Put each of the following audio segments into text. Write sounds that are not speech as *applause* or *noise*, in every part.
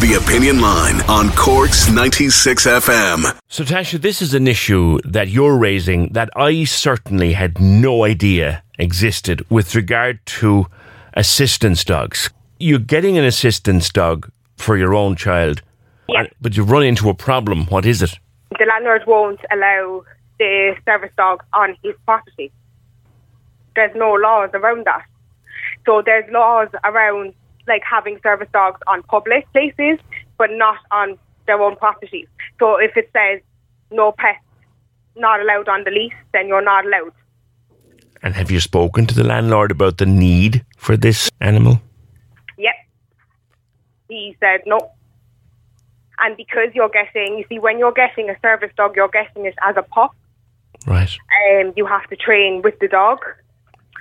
The Opinion Line on Cork's 96 FM. So, Tasha, this is an issue that you're raising that I certainly had no idea existed with regard to assistance dogs. You're getting an assistance dog for your own child, Yeah. but you run into a problem. What is it? The landlord won't allow the service dog on his property. There's no laws around that. So there's laws around like having service dogs on public places, but not on their own property. So if it says no pets, not allowed on the lease, then you're not allowed. And have you spoken to the landlord about the need for this animal? Yep. He said no. And because you're getting, you see, when you're getting a service dog, you're getting it as a pup. Right. Um, you have to train with the dog.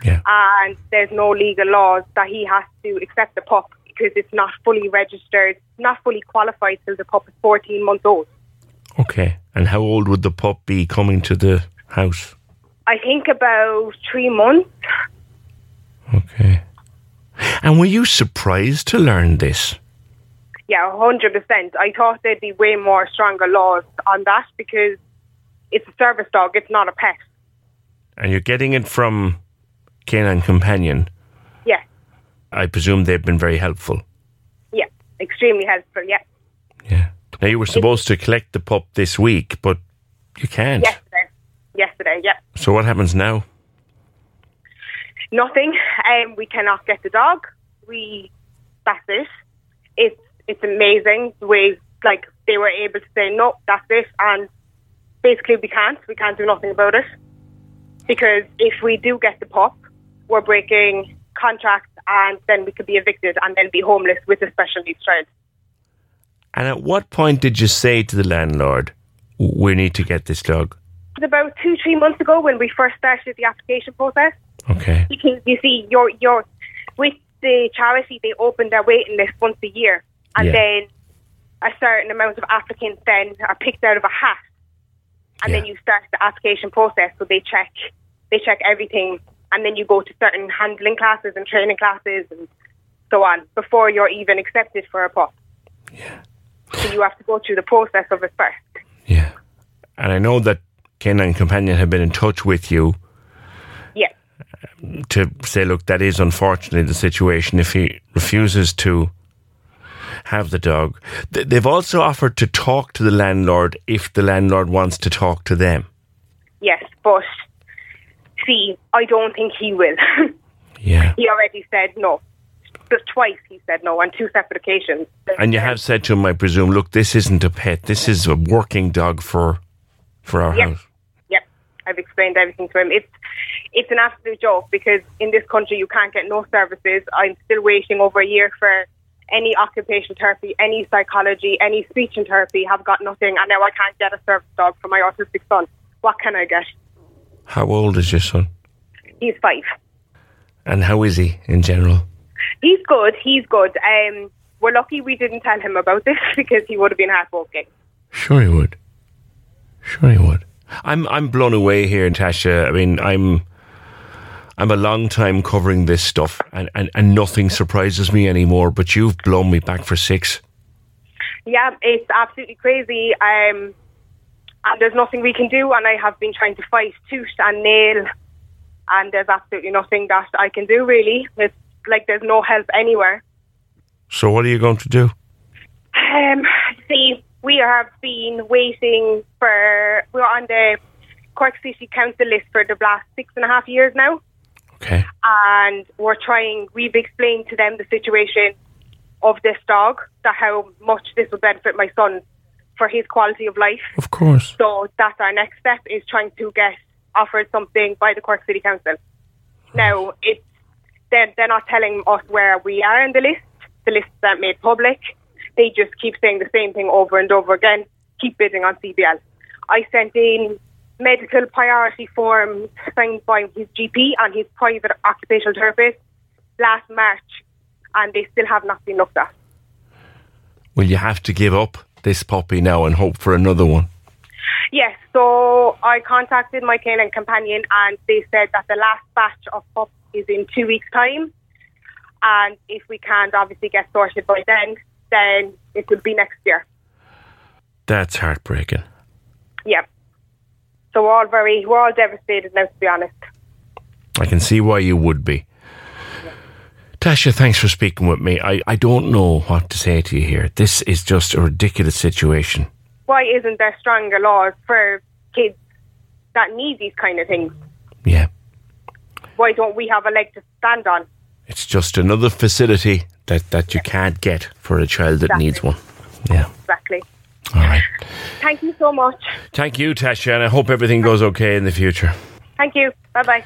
Yeah. And there's no legal laws that he has to accept the pup because it's not fully registered, not fully qualified till the pup is 14 months old. Okay. And how old would the pup be coming to the house? I think about three months. Okay. And were you surprised to learn this? Yeah, 100%. I thought there'd be way more stronger laws on that because it's a service dog, it's not a pet. And you're getting it from Canine Companion. Yeah, I presume they've been very helpful. yeah, extremely helpful, yeah. Yeah. Now you were supposed to collect the pup this week, but you can't. Yesterday. Yesterday, yeah. So what happens now? Nothing. Um, we cannot get the dog. We, that's it. It's it's amazing the way like they were able to say no, that's it, and basically we can't. We can't do nothing about it because if we do get the pup, we're breaking contracts, and then we could be evicted and then be homeless with a special needs child. And at what point did you say to the landlord, "We need to get this dog"? It was about two, three months ago when we first started the application process. Okay. because you see, you're you're with the charity. They open their waiting list once a year, and Yeah. then a certain amount of applicants then are picked out of a hat, and then you start the application process. So they check they check everything, and then you go to certain handling classes and training classes and so on before you're even accepted for a pup. Yeah. So you have to go through the process of it first. Yeah. And I know that Canine Companion have been in touch with you Yeah. to say, look, that is unfortunately the situation if he refuses to have the dog. They've also offered to talk to the landlord if the landlord wants to talk to them. Yes, but see, I don't think he will. *laughs* Yeah. he already said no. Just twice he said no on two separate occasions. And you have said to him, I presume, look, this isn't a pet. This is a working dog for for our Yep. house. Yep, I've explained everything to him. It's it's an absolute joke because in this country you can't get no services. I'm still waiting over a year for any occupational therapy, any psychology, any speech and therapy. Have got nothing, and now I can't get a service dog for my autistic son. What can I get? How old is your son? He's five. And how is he in general? He's good. He's good. Um, we're lucky we didn't tell him about this *laughs* because he would have been heartbroken. Sure he would. Sure he would. I'm I'm blown away here, Tasha. I mean, I'm I'm a long time covering this stuff and, and, and nothing surprises me anymore, but you've blown me back for six. Yeah, it's absolutely crazy. Um, and there's nothing we can do. And I have been trying to fight tooth and nail, and there's absolutely nothing that I can do. Really, it's like there's no help anywhere. So what are you going to do? Um, see, we have been waiting for, we're on the Cork City Council list for the last six and a half years now. Okay. And we're trying, we've explained to them the situation of this dog, that how much this will benefit my son for his quality of life. Of course. So that's our next step is trying to get offered something by the Cork City Council. Now, it's they're, they're not telling us where we are in the list. The lists aren't made public. They just keep saying the same thing over and over again. Keep bidding on CBL. I sent in medical priority forms signed by his GP and his private occupational therapist last March, and they still have not been looked at. Will you have to give up this puppy now and hope for another one? Yes, so I contacted my canine companion and they said that the last batch of pups is in two weeks' time. And if we can't obviously get sorted by then, then it would be next year. That's heartbreaking. Yeah. So we're all very, we're all devastated now, to be honest. I can see why you would be. Tasha, thanks for speaking with me. I, I don't know what to say to you here. This is just a ridiculous situation. Why isn't there stronger laws for kids that need these kind of things? Yeah. Why don't we have a leg to stand on? It's just another facility that, that you can't get for a child that Exactly. needs one. Yeah. Exactly. All right. Thank you so much. Thank you, Tasha, and I hope everything goes okay in the future. Thank you. Bye bye.